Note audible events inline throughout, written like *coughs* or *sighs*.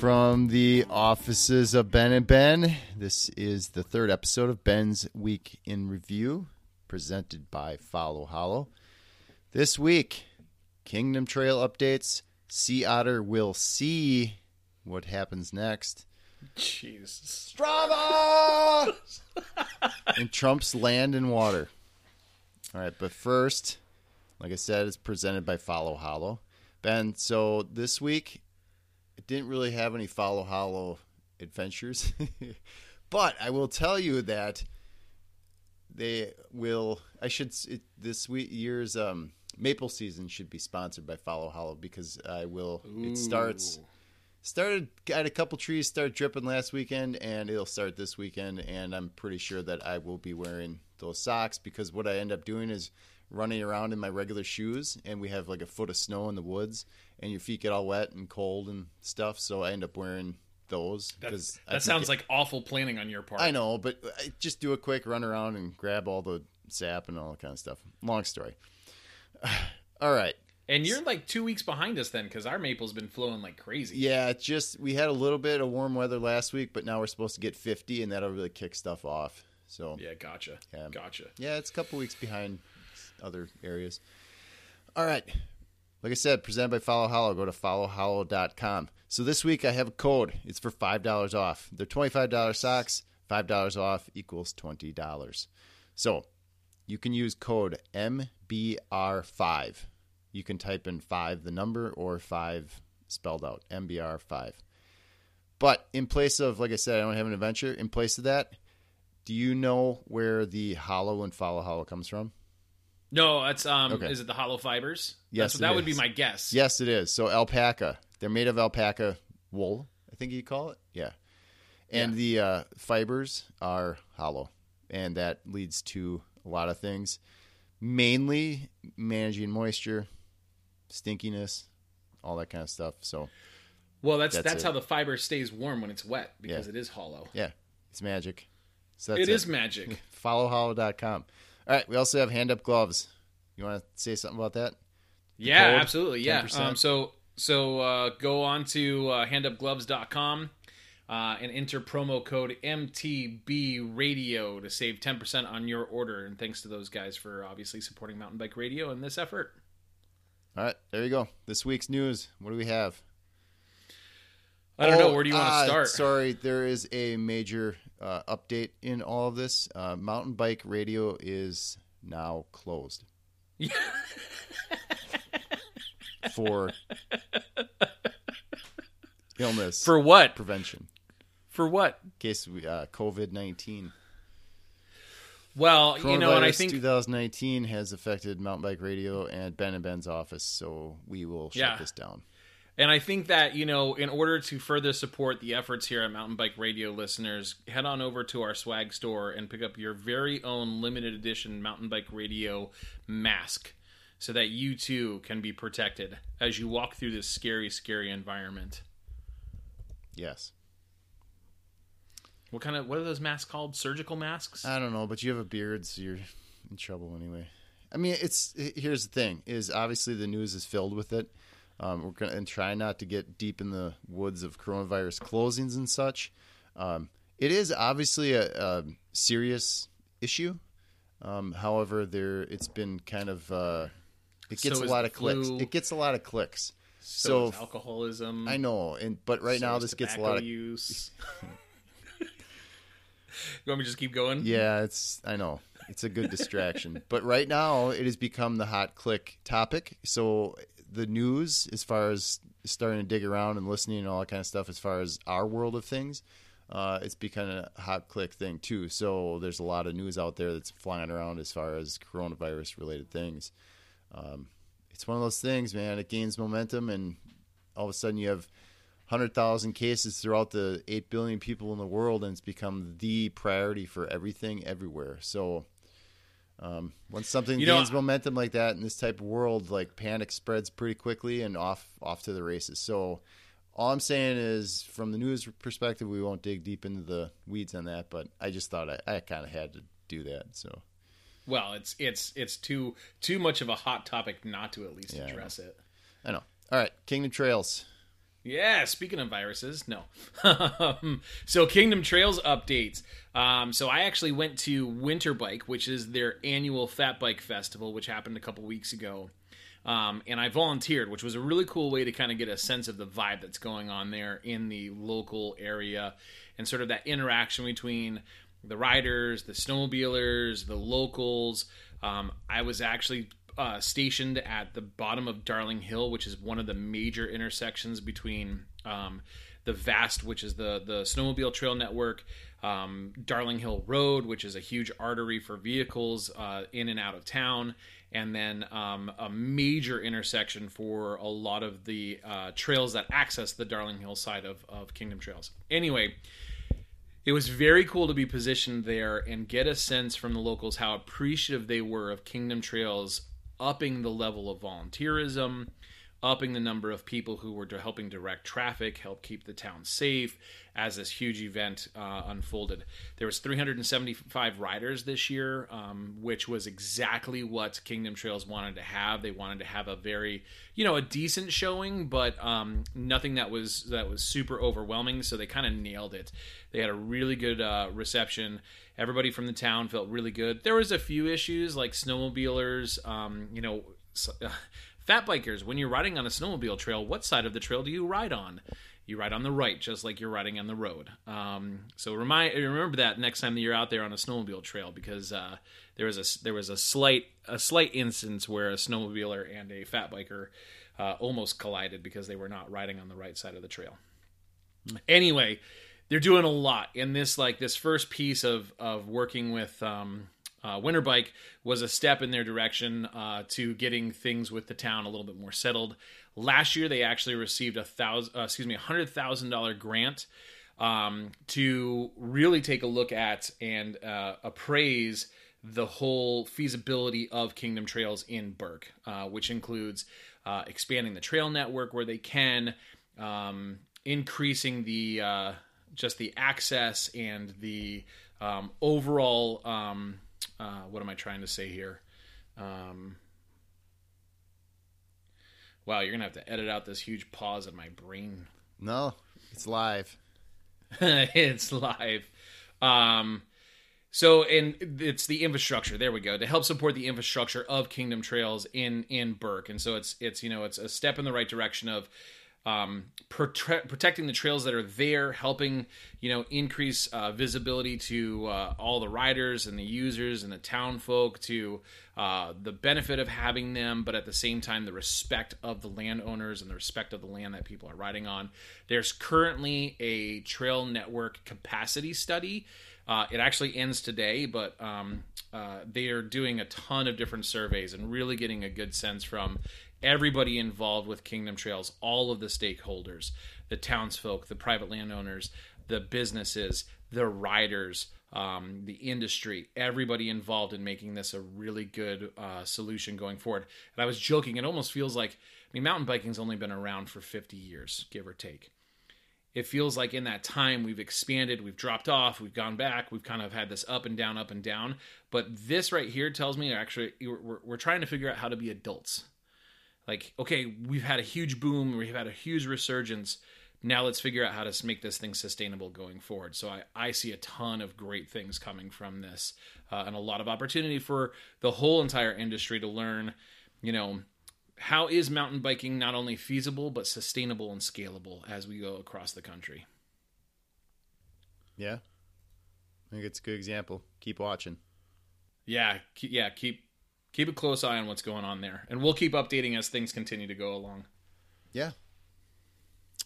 From the offices of Ben and Ben, this is the third episode of Ben's Week in Review, presented by Follow Hollow. This week, Kingdom Trail updates. Sea Otter will see what happens next. Jesus. Strava! *laughs* and Trump's land and water. All right, but first, like I said, it's presented by Follow Hollow. Ben, so this week, it didn't really have any Follow Hollow adventures, *laughs* but I will tell you that they will. I should it, this week year's um, maple season should be sponsored by Follow Hollow because I will. It starts Ooh. Started got a couple trees start dripping last weekend and it'll start this weekend and i'm pretty sure that i will be wearing those socks because what i end up doing is running around in my regular shoes and we have like a foot of snow in the woods and your feet get all wet and cold and stuff so i end up wearing those That, because that sounds like awful planning on your part. i know but I just do a quick run around and grab all the sap and all that kind of stuff. Long story. *sighs* All right And you're like two weeks behind us then, because our maple's been flowing like crazy. Yeah, it's just we had a little bit of warm weather last week, but now we're supposed to get 50, and that'll really kick stuff off. So yeah, Yeah, gotcha. Yeah. It's a couple weeks behind other areas. All right, like I said, presented by Follow Hollow. Go to followhollow.com. So this week I have a code. It's for five dollars off. They're twenty five dollars socks. Five dollars off equals twenty dollars. So you can use code MBR5. You can type in five, the number, or five spelled out, MBR5. But in place of, like I said, I don't have an adventure. In place of that, do you know where the hollow and follow hollow comes from? No, that's um. Okay. Is it the hollow fibers? Yes, that it would be my guess. Yes, it is. So alpaca. They're made of alpaca wool. I think you call it. Yeah. And the uh, fibers are hollow, and that leads to a lot of things. Mainly managing moisture, stinkiness, all that kind of stuff. So Well, that's That's that's, how the fiber stays warm when it's wet because Yeah. it is hollow. yeah, it's magic. So that's It is magic. *laughs* Followhollow.com. All right. We also have Handup Gloves. You want to say something about that? Yeah, code, absolutely. Yeah. 10%. Um, so so uh, go on to uh, handupgloves.com uh, and enter promo code MTB Radio to save 10% on your order. And thanks to those guys for obviously supporting Mountain Bike Radio in this effort. All right. There you go. This week's news. What do we have? I don't know. Oh, Where do you want ah, to start? Sorry, there is a major uh, update in all of this. Uh, mountain bike radio is now closed *laughs* for illness For what? prevention. For what? In case we, uh, COVID nineteen. Well, you know, and I think 2019 has affected mountain bike radio and Ben and Ben's office, so we will shut Yeah. this down. And I think that, you know, in order to further support the efforts here at Mountain Bike Radio listeners, head on over to our swag store and pick up your very own limited edition Mountain Bike Radio mask so that you too can be protected as you walk through this scary, scary environment. Yes. What kind of what are those masks called? Surgical masks? I don't know, but you have a beard, so you're in trouble anyway. I mean, it's here's the thing: is obviously the news is filled with it. Um, we're gonna and try not to get deep in the woods of coronavirus closings and such. Um, it is obviously a, a serious issue. Um, however, there it's been kind of uh, it gets So a lot of clicks. flu. It gets a lot of clicks. so So, is alcoholism. I know, and but right so now is this gets a lot of use. *laughs* *laughs* you want me to just keep going? Yeah, it's I know. It's a good distraction. *laughs* but right now it has become the hot click topic. So the news as far as starting to dig around and listening and all that kind of stuff as far as our world of things, uh, it's become a hot click thing too. So there's a lot of news out there that's flying around as far as coronavirus related things. Um, it's one of those things, man. It gains momentum and all of a sudden you have 100,000 cases throughout the 8 billion people in the world, and it's become the priority for everything everywhere. So, um, once something You know, gains momentum like that in this type of world, like panic spreads pretty quickly and off off to the races. So, All I'm saying is, from the news perspective, we won't dig deep into the weeds on that. But I just thought I, I kind of had to do that. So Well, it's it's it's too too much of a hot topic not to at least Yeah, I address it. I know. All right, Kingdom Trails. Yeah, speaking of viruses, no. *laughs* so Kingdom Trails updates. Um, so I actually went to Winter Bike, which is their annual Fat Bike Festival, which happened a couple weeks ago. Um, and I volunteered, which was a really cool way to kind of get a sense of the vibe that's going on there in the local area and sort of that interaction between the riders, the snowmobilers, the locals. Um, I was actually uh, stationed at the bottom of Darling Hill, which is one of the major intersections between um, the Vast, which is the the snowmobile trail network, um, Darling Hill Road, which is a huge artery for vehicles uh, in and out of town, and then um, a major intersection for a lot of the uh, trails that access the Darling Hill side of, of Kingdom Trails. Anyway, it was very cool to be positioned there and get a sense from the locals how appreciative they were of Kingdom Trails upping the level of volunteerism, upping the number of people who were helping direct traffic, help keep the town safe as this huge event uh, unfolded. There was 375 riders this year, um, which was exactly what Kingdom Trails wanted to have. They wanted to have a very, you know, a decent showing, but um, nothing that was that was super overwhelming. So they kind of nailed it. They had a really good uh, reception. Everybody from the town felt really good. There was a few issues like snowmobilers, um, you know. *laughs* Fat bikers, when you're riding on a snowmobile trail, what side of the trail do you ride on? You ride on the right, just like you're riding on the road. Um, so remind remember that next time that you're out there on a snowmobile trail, because uh, there was a there was a slight a slight instance where a snowmobiler and a fat biker uh, almost collided because they were not riding on the right side of the trail. Anyway, they're doing a lot in this like this first piece of of working with um, uh, Winter Bike was a step in their direction uh, to getting things with the town a little bit more settled. Last year, they actually received a thousand, uh, excuse me, a hundred thousand dollar grant um, to really take a look at and uh, appraise the whole feasibility of Kingdom Trails in Burke, uh, which includes uh, expanding the trail network where they can, um, increasing the just the access and the um, overall. Uh, what am I trying to say here? Um, wow, you're gonna have to edit out this huge pause in my brain. No, it's live. *laughs* it's live. Um, so, and it's the infrastructure. There we go to help support the infrastructure of Kingdom Trails in in Burke, and so it's it's you know it's a step in the right direction of um, prote- protecting the trails that are there, helping you know increase uh, visibility to uh, all the riders and the users and the town folk to uh, the benefit of having them, but at the same time the respect of the landowners and the respect of the land that people are riding on. There's currently a trail network capacity study. Uh, it actually ends today, but um, uh, they are doing a ton of different surveys and really getting a good sense from everybody involved with Kingdom Trails, all of the stakeholders, the townsfolk, the private landowners, the businesses, the riders, um, the industry, everybody involved in making this a really good uh, solution going forward. And I was joking, it almost feels like, I mean, mountain biking's only been around for 50 years, give or take. It feels like in that time we've expanded, we've dropped off, we've gone back, we've kind of had this up and down, up and down. But this right here tells me actually we're, we're trying to figure out how to be adults. Like okay we've had a huge boom we've had a huge resurgence. Now let's figure out how to make this thing sustainable going forward. So i, I see a ton of great things coming from this uh, and a lot of opportunity for the whole entire industry to learn you know how is mountain biking not only feasible but sustainable and scalable as we go across the country Yeah, I think it's a good example. Keep watching. yeah keep, yeah keep keep a close eye on what's going on there and we'll keep updating as things continue to go along Yeah.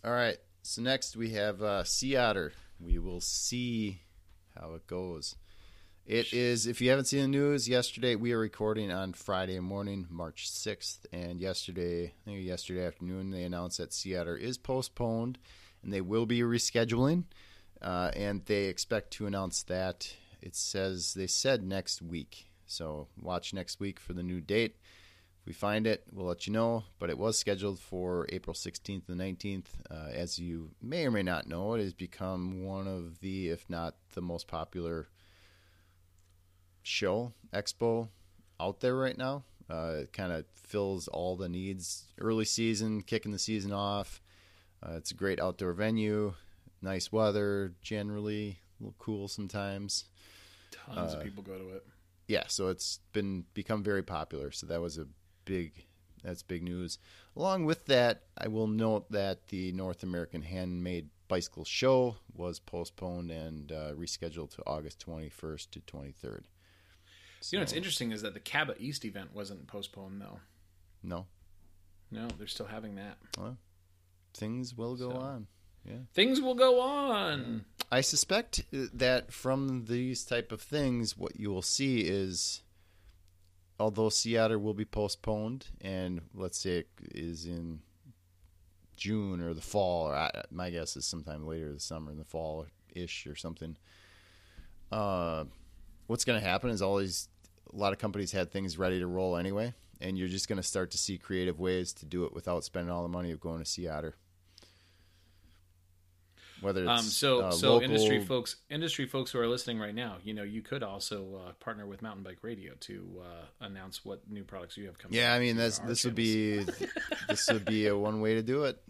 All right. So next we have uh, Sea Otter. We will see how it goes. It is, if you haven't seen the news, yesterday we are recording on Friday morning, March 6th. And yesterday, I think yesterday afternoon, they announced that Sea Otter is postponed and they will be rescheduling. Uh, and they expect to announce that. It says, they said next week. So watch next week for the new date If we find it, we'll let you know. But it was scheduled for April 16th and 19th. Uh, as you may or may not know, it has become one of the, if not the most popular show, expo out there right now. Uh, it kind of fills all the needs. Early season, kicking the season off. Uh, it's a great outdoor venue, nice weather generally, a little cool sometimes. Tons of people go to it. Yeah, so it's been become very popular. So that was a big that's big news. Along with that, I will note that the North American Handmade Bicycle Show was postponed and uh, rescheduled to August 21st to 23rd. You know what's interesting is that the Cabot East event wasn't postponed though. No, No, they're still having that. things will go So- on. Yeah. Things will go on. I suspect that from these type of things, what you will see is, although Sea Otter will be postponed, and let's say it is in June or the fall, or I, my guess is sometime later this summer, in the fall ish or something. Uh, what's going to happen is all these, a lot of companies had things ready to roll anyway, and you're just going to start to see creative ways to do it without spending all the money of going to Sea Otter. Whether it's Um, so, uh, so local, industry folks, industry folks who are listening right now, you know, you could also uh, partner with Mountain Bike Radio to uh, announce what new products you have coming. Yeah, I mean that's our this would be this would be a one way to do it.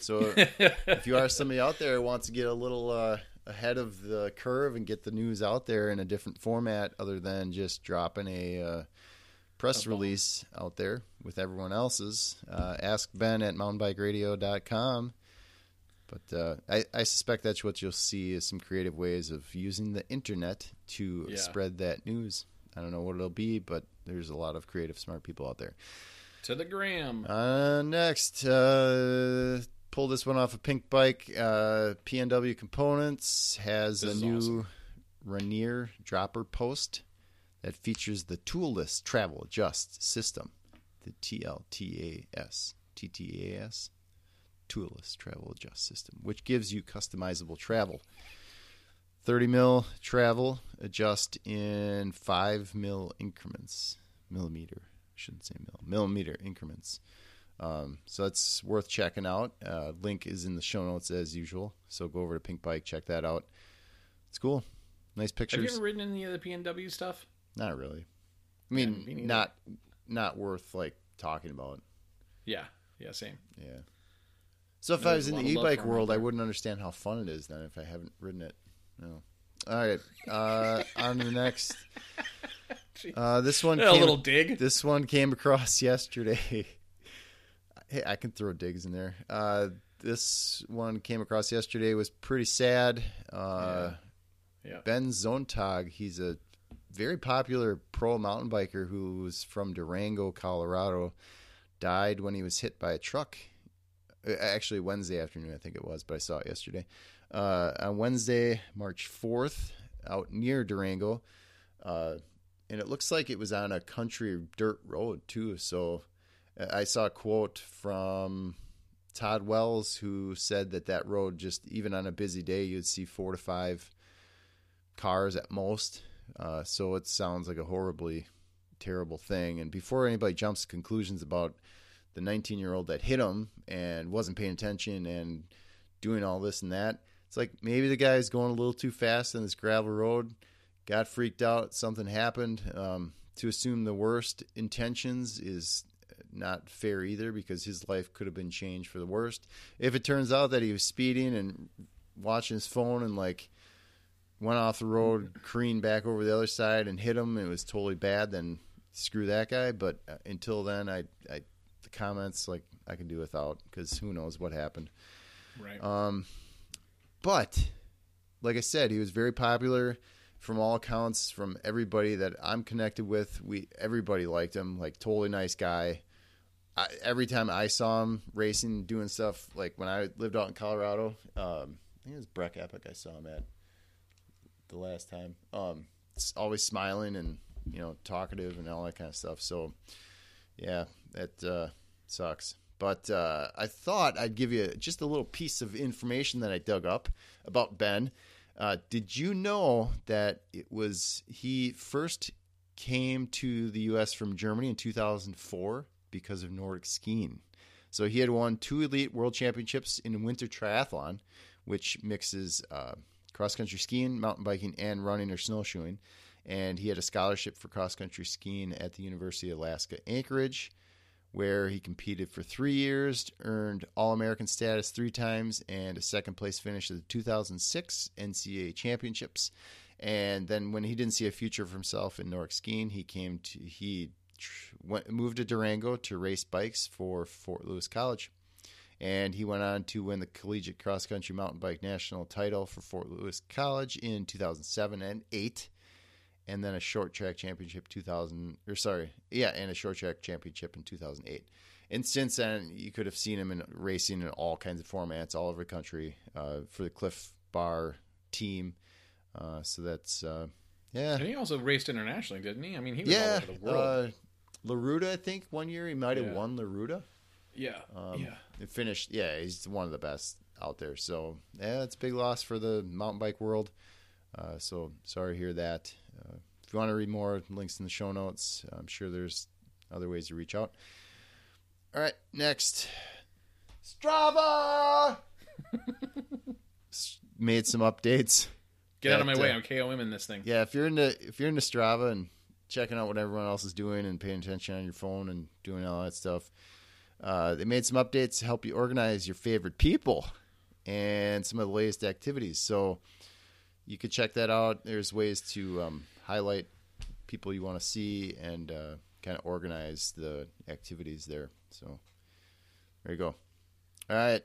So *laughs* if you are somebody out there who wants to get a little uh, ahead of the curve and get the news out there in a different format other than just dropping a uh, press A release out there with everyone else's, uh, ask Ben at mountainbikeradio.com. But uh, I, I suspect that's what you'll see is some creative ways of using the internet to Yeah. spread that news. I don't know what it'll be, but there's a lot of creative, smart people out there. to the gram. Uh, next, uh, pull this one off a Pinkbike. Uh, PNW Components has This a new awesome. Rainier dropper post that features the toolless travel adjust system, the TLTAS, TTAS, toolless travel adjust system, which gives you customizable travel. 30 mil travel adjust in 5 mil increments, millimeter, I shouldn't say mil, millimeter increments. Um, so that's worth checking out. Uh, link is in the show notes as usual. So go over to Pinkbike, check that out. It's cool. Nice picture. have you ever ridden any of the PNW stuff? Not really. I mean, Yeah, me not not worth like talking about. Yeah, yeah, same. Yeah. So if No, I was in the lot of love e-bike for 'em out world, I wouldn't understand how fun it is then if I haven't ridden it. No. All right. Uh, on to the next. *laughs* Uh, this one A came, little dig. This one came across *laughs* yesterday. Hey, I can throw digs in there. Uh, this one came across yesterday. was pretty sad. Uh, Yeah. Ben Sonntag, he's a very popular pro mountain biker who was from Durango, Colorado. Died when he was hit by a truck. Uh, Actually, Wednesday afternoon, I think it was, but I saw it yesterday. Uh, on Wednesday, March 4th, out near Durango. Uh, and it looks like it was on a country dirt road, too. So I saw a quote from Todd Wells who said that that road, just even on a busy day, you'd see four to five cars at most. Uh, so it sounds like a horribly terrible thing. And before anybody jumps to conclusions about the 19 year old that hit him and wasn't paying attention and doing all this and that, it's like maybe the guy's going a little too fast on this gravel road, got freaked out, something happened. Um, to assume the worst intentions is not fair either because his life could have been changed for the worst. If it turns out that he was speeding and watching his phone and like went off the road, careened back over the other side and hit him, and it was totally bad, then screw that guy. But uh, until then, I, I the comments like I can do without because who knows what happened. Right. Um, but like I said, he was very popular from all accounts. From everybody that I'm connected with, we everybody liked him. Like totally nice guy. I, every time I saw him racing, doing stuff like when I lived out in Colorado, um, I think it was Breck Epic. I saw him at the last time. Um, always smiling and you know talkative and all that kind of stuff. So yeah, that uh, sucks. But uh, I thought I'd give you just a little piece of information that I dug up about Ben. Uh, did you know that it was he first came to the U.S. from Germany in 2004 because of Nordic skiing. So he had won two elite world championships in winter triathlon, which mixes uh, cross country skiing, mountain biking, and running or snowshoeing. And he had a scholarship for cross country skiing at the University of Alaska Anchorage, where he competed for three years, earned All American status three times, and a second place finish at the 2006 NCAA Championships. And then when he didn't see a future for himself in Nordic skiing, he came to he went moved to Durango to race bikes for Fort Lewis College. And he went on to win the collegiate cross country mountain bike national title for Fort Lewis College in 2007 and 8 and then a short track championship 2000 or sorry yeah and a short track championship in 2008 and since then you could have seen him in racing in all kinds of formats all over the country uh, for the Clif Bar team uh, so that's uh, yeah And he also raced internationally, didn't he? I mean, he was all over the world. La Ruta I think one year. He might have Yeah. won La Ruta yeah, um, yeah. it finished yeah he's one of the best out there. So yeah it's a big loss for the mountain bike world. Uh, so sorry to hear that. Uh, if you want to read more links in the show notes. I'm sure there's other ways to reach out. All right next. Strava! *laughs* Made some updates. Get out of my way! uh, I'm KOM in this thing. yeah if you're into if you're into strava and checking out what everyone else is doing and paying attention on your phone and doing all that stuff. Uh, they made some updates to help you organize your favorite people and some of the latest activities. So you could check that out. There's ways to um, highlight people you want to see and uh, kind of organize the activities there. So there you go. All right.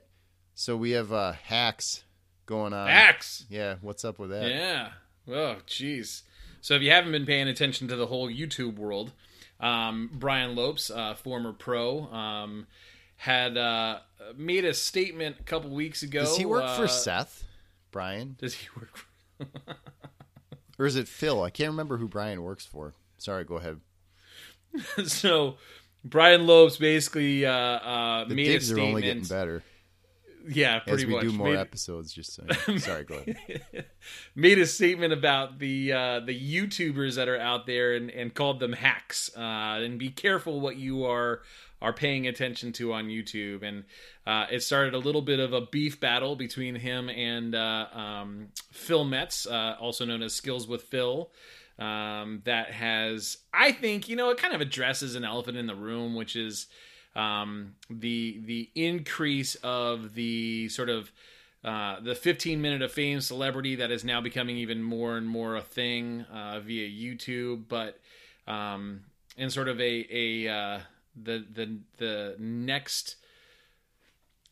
So we have uh, hacks going on. Axe. yeah what's up with that? Yeah. Oh, jeez. So if you haven't been paying attention to the whole YouTube world, um, Brian Lopes, uh, former pro, um, had uh, made a statement a couple weeks ago. Does he work uh, for Seth? Brian? Does he work? For, *laughs* Or is it Phil? I can't remember who Brian works for. Sorry, go ahead. *laughs* so Brian Lopes basically uh, uh, The made a digs are only getting better Yeah, pretty as we much. do more Made- episodes. Just so sorry, go ahead. *laughs* made a statement about the uh, the YouTubers that are out there and, and called them hacks. Uh, and be careful what you are are paying attention to on YouTube. And uh, it started a little bit of a beef battle between him and uh, um, Phil Kmetz, uh, also known as Skills with Phil. Um, that has, I think, you know, it kind of addresses an elephant in the room, which is um, the the increase of the sort of uh, the 15 minute of fame celebrity that is now becoming even more and more a thing uh, via YouTube, but um, in sort of a a uh, the the the next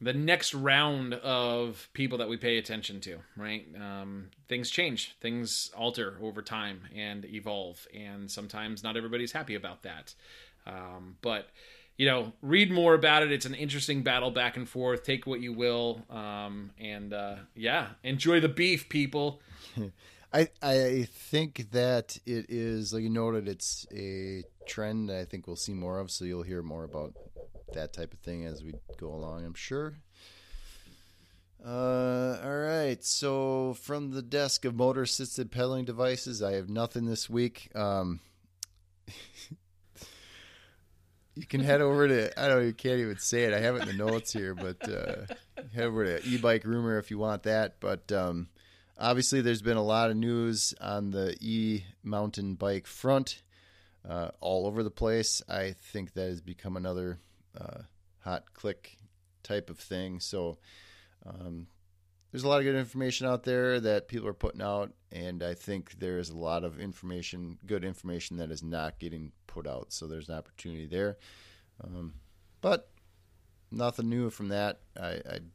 the next round of people that we pay attention to, right? Um, things change, things alter over time and evolve, and sometimes not everybody's happy about that. Um, but you know, read more about it. It's an interesting battle back and forth. Take what you will, um, and uh, yeah, enjoy the beef, people. *laughs* I I think that it is like you noted. It's a trend. I think we'll see more of. So you'll hear more about that type of thing as we go along. I'm sure. Uh, all right. So from the desk of motor assisted pedaling devices, I have nothing this week. Um, *laughs* you can head over to I don't know, you can't even say it. I have it in the notes here, but uh, head over to e-bike rumor if you want that. But um, obviously, there's been a lot of news on the e mountain bike front, uh, all over the place. I think that has become another uh, hot click type of thing. So um, there's a lot of good information out there that people are putting out, and I think there's a lot of information, good information that is not getting put out. So there's an opportunity there. Um, but nothing new from that. I, I'm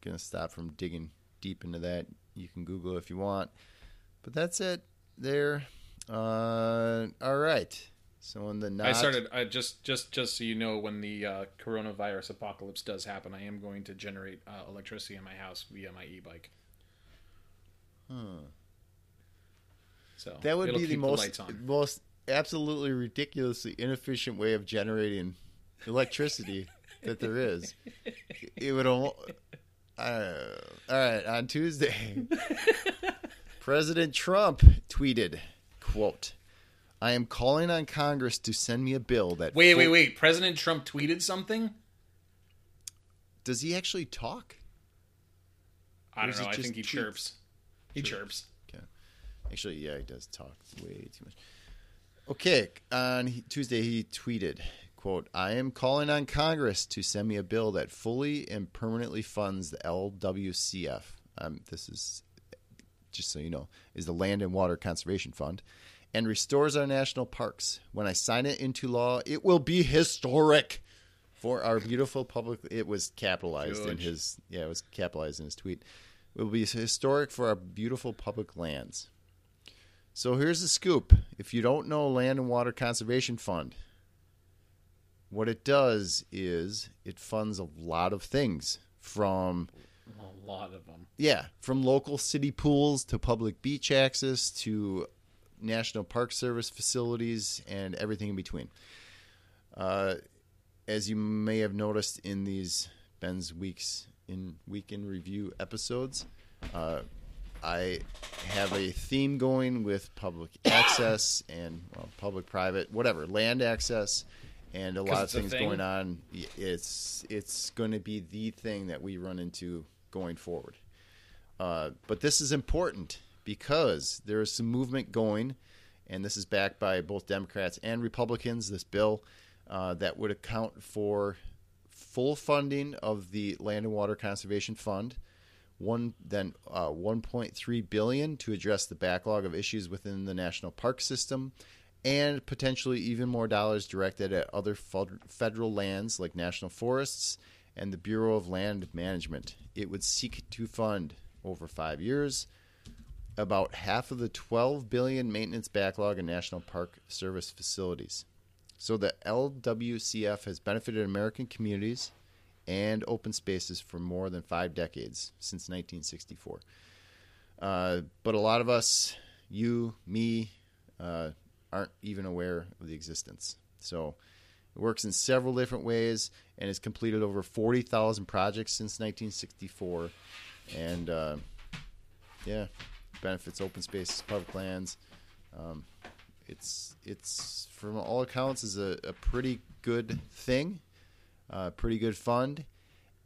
gonna stop from digging deep into that. You can Google if you want, but that's it there. Uh, all right. So in the not, I started I just just just so you know when the uh, coronavirus apocalypse does happen, I am going to generate uh, electricity in my house via my e-bike. So That would be the most on. most absolutely ridiculously inefficient way of generating electricity that there is. *laughs* It would almost. Uh, all right, on Tuesday, *laughs* President Trump tweeted, "quote I am calling on Congress to send me a bill that. Wait, wait, wait. President Trump tweeted something? Does he actually talk? I don't know. I think he tweets? chirps. He chirps. Okay. Actually, yeah, he does talk way too much. Okay, on Tuesday he tweeted, "quote I am calling on Congress to send me a bill that fully and permanently funds the LWCF. Um, this is just so you know, is the Land and Water Conservation Fund, and restores our national parks. When I sign it into law, it will be historic." For our beautiful public, it was capitalized in his yeah, it was capitalized in his tweet. It will be historic for our beautiful public lands. So here's the scoop. If you don't know Land and Water Conservation Fund, what it does is it funds a lot of things from A lot of them. yeah, from local city pools to public beach access to National Park Service facilities and everything in between. Uh, as you may have noticed in these Ben's weeks in week in review episodes, uh, I have a theme going with public *coughs* access and well, public private whatever land access and a lot of things thing? going on. It's it's going to be the thing that we run into going forward. Uh, but this is important because there is some movement going, and this is backed by both Democrats and Republicans. This bill uh, that would account for full funding of the Land and Water Conservation Fund, one then uh, 1.3 billion to address the backlog of issues within the national park system, and potentially even more dollars directed at other federal lands like national forests and the Bureau of Land Management. It would seek to fund over five years about half of the 12 billion maintenance backlog in national park service facilities. So the LWCF has benefited American communities and open spaces for more than five decades since 1964. Uh, but a lot of us, you, me, uh, aren't even aware of the existence. So it works in several different ways and has completed over 40,000 projects since 1964. And uh, yeah, benefits open spaces, public lands. Um, it's it's from all accounts is a, a pretty good thing, uh, pretty good fund,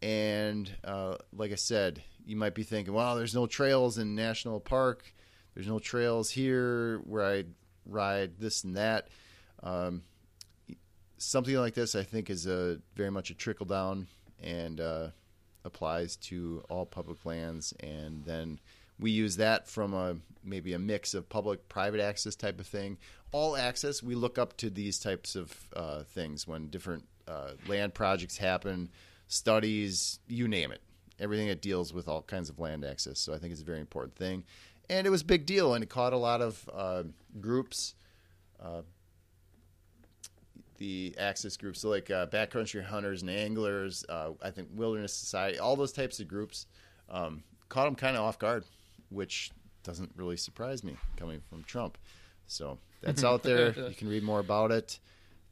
and uh, like I said, you might be thinking, well, there's no trails in national park, there's no trails here where I ride this and that. Um, something like this, I think, is a very much a trickle down and uh, applies to all public lands, and then we use that from a maybe a mix of public private access type of thing. All access we look up to these types of uh, things when different uh, land projects happen studies you name it. Everything that deals with all kinds of land access so i think it's a very important thing. And it was a big deal and it caught a lot of uh, groups uh, the access groups so like uh, backcountry hunters and anglers uh, i think wilderness society all those types of groups um, caught them kind of off guard which doesn't really surprise me coming from Trump. So that's out there. *laughs* You can read more about it.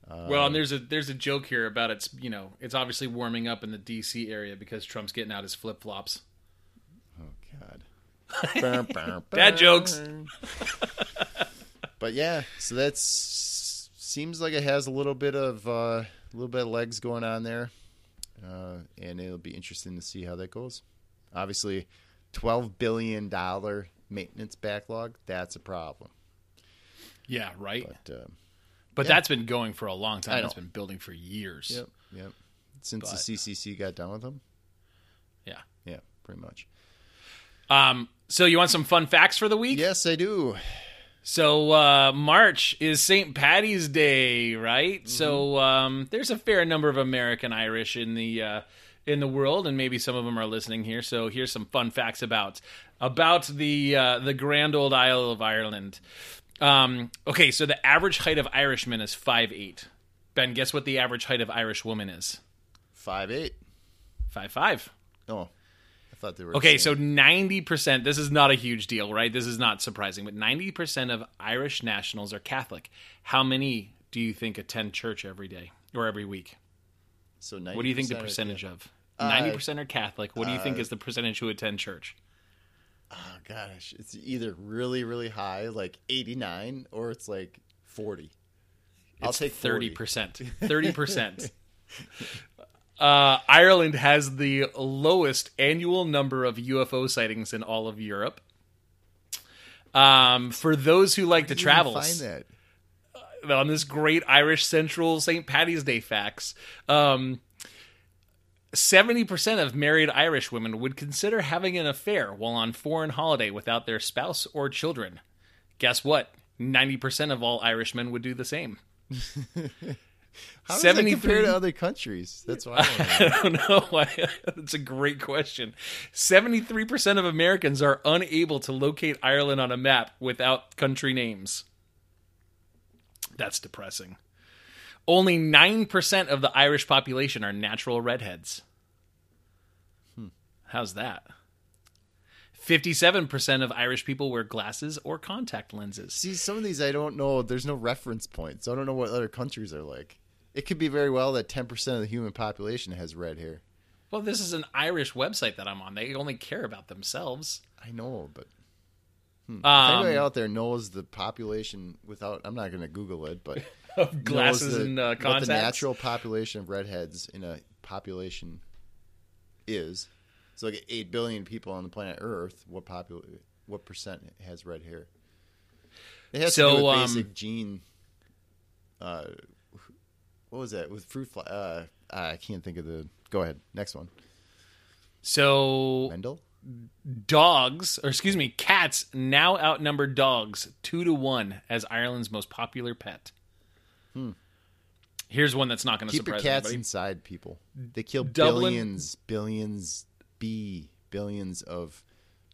well, and there's a there's a joke here about it's you know it's obviously warming up in the D.C. area because Trump's getting out his flip flops. Oh God. *laughs* Dad jokes. But yeah, so that's seems like it has a little bit of uh, a little bit of legs going on there, uh, and it'll be interesting to see how that goes. Obviously, twelve billion dollar maintenance backlog. That's a problem. Yeah, right. But um, But yeah. that's been going for a long time. It's been building for years. yep, yep. Since But- the CCC got done with them, Yeah. yeah, pretty much. Um. So you want some fun facts for the week? Yes, I do. So uh, March is St. Patty's Day, right? Mm-hmm. So um, there's a fair number of American Irish in the uh, in the world, and maybe some of them are listening here. So here's some fun facts about about the uh, the grand old Isle of Ireland. Um, okay, so the average height of Irishmen is five eight. Ben, guess what the average height of Irish woman is? Five eight. Five five. Oh, I thought they were Okay, so 90%, this is not a huge deal, right? This is not surprising, but 90% of Irish nationals are Catholic. How many do you think attend church every day or every week? so What do you think the 90% percentage of? Uh, 90% are Catholic. What do you think is the percentage who attend church? Oh gosh, it's either really really high, like eighty nine, or it's like 40. I'll It's take thirty percent. Thirty percent. *laughs* Uh, Ireland has the lowest annual number of UFO sightings in all of Europe. Um, for those who like to travel, Find that. on this great Irish Central St. Patty's Day facts. Um, 70% of married Irish women would consider having an affair while on foreign holiday without their spouse or children. Guess what? 90% of all Irishmen would do the same. *laughs* How does that 73 compare to other countries? That's why. I *laughs* I don't know. why. *laughs* That's a great question. 73% of Americans are unable to locate Ireland on a map without country names. That's depressing. Only 9% of the Irish population are natural redheads. Hmm. How's that? 57% of Irish people wear glasses or contact lenses. See, some of these I don't know. There's no reference points. I don't know what other countries are like. It could be very well that 10% of the human population has red hair. Well, this is an Irish website that I'm on. They only care about themselves. I know, but if Um, anybody out there knows the population without, I'm not going to Google it, but *laughs* knows glasses the, and uh, what the natural population of redheads in a population is. So like 8 billion people on the planet Earth, what popul- what percent has red hair? It has to So, do with um, basic gene uh what was that? With fruit fly uh I can't think of the Go ahead. Next one. So Mendel? dogs, or excuse me, cats now outnumber dogs two to one as Ireland's most popular pet. Here's one that's not going to Hmm. Keep your surprise cats anybody. inside people. They kill Dublin- billions, billions, b billions of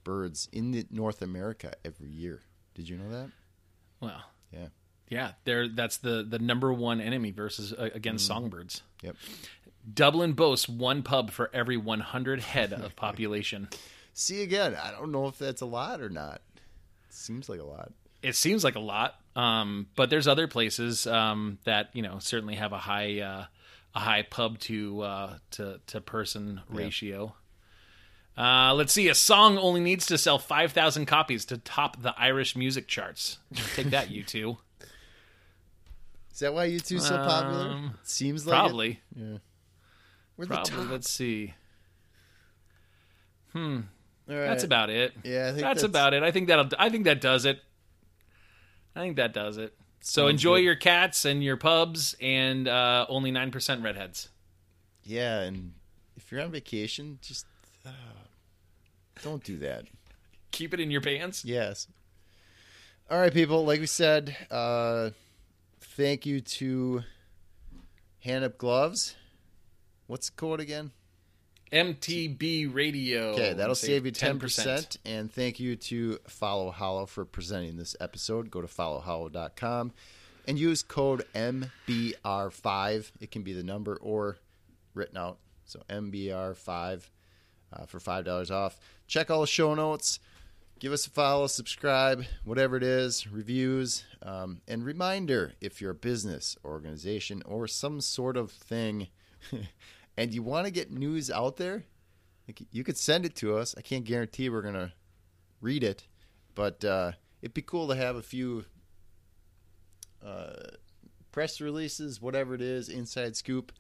birds in the North America every year. Did you know that? Well, Yeah. yeah, they're that's the the number one enemy versus uh, Hmm. against songbirds. Yep. Dublin boasts one pub for every 100 head of *laughs* population. See again, I don't know if that's a lot or not. Seems like a lot. It seems like a lot, um, but there's other places um, that you know certainly have a high uh, a high pub to uh, to to person ratio. Uh, let's see. A song only needs to sell five thousand copies to top the Irish music charts. Take that, U2. *laughs* Is that why U2 so popular? Um, Seems like it. Probably, We're probably. top. Let's see. All right. That's about it. Yeah, I think that's, that's- about it. I think that I think that does it. I think that does it. So Sounds enjoy good. your cats and your pubs, and uh, only nine percent redheads. Yeah, and if you're on vacation, just uh, don't do that. Keep it in your pants. Yes. All right, people. Like we said, uh, thank you to Handup Gloves. What's the code again? MTB Radio. Okay, that'll save you 10%. 10%. And thank you to Follow Hollow for presenting this episode. Go to followhollow.com and use code MBR5. It can be the number or written out. So MBR5 uh, for $5 off. Check all the show notes. Give us a follow, subscribe, whatever it is, reviews. Um, and reminder if you're a business, organization, or some sort of thing *laughs* and you want to get news out there, you could send it to us. I can't guarantee we're gonna read it, but uh, it'd be cool to have a few uh, press releases, whatever it is, inside scoop.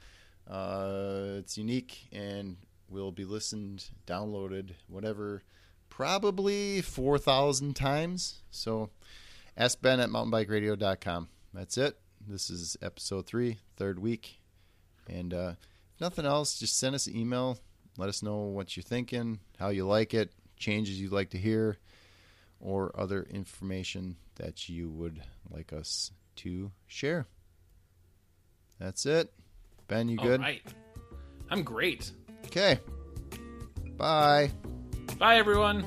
Uh, it's unique and will be listened, downloaded, whatever, probably four thousand times. So, ask Ben at mountainbikeradio.com. That's it. This is episode three, third week, and. Nothing else, just send us an email. Let us know what you're thinking, how you like it, changes you'd like to hear, or other information that you would like us to share. That's it. Ben, you All good? right. I'm great. Okay. Bye. Bye, everyone.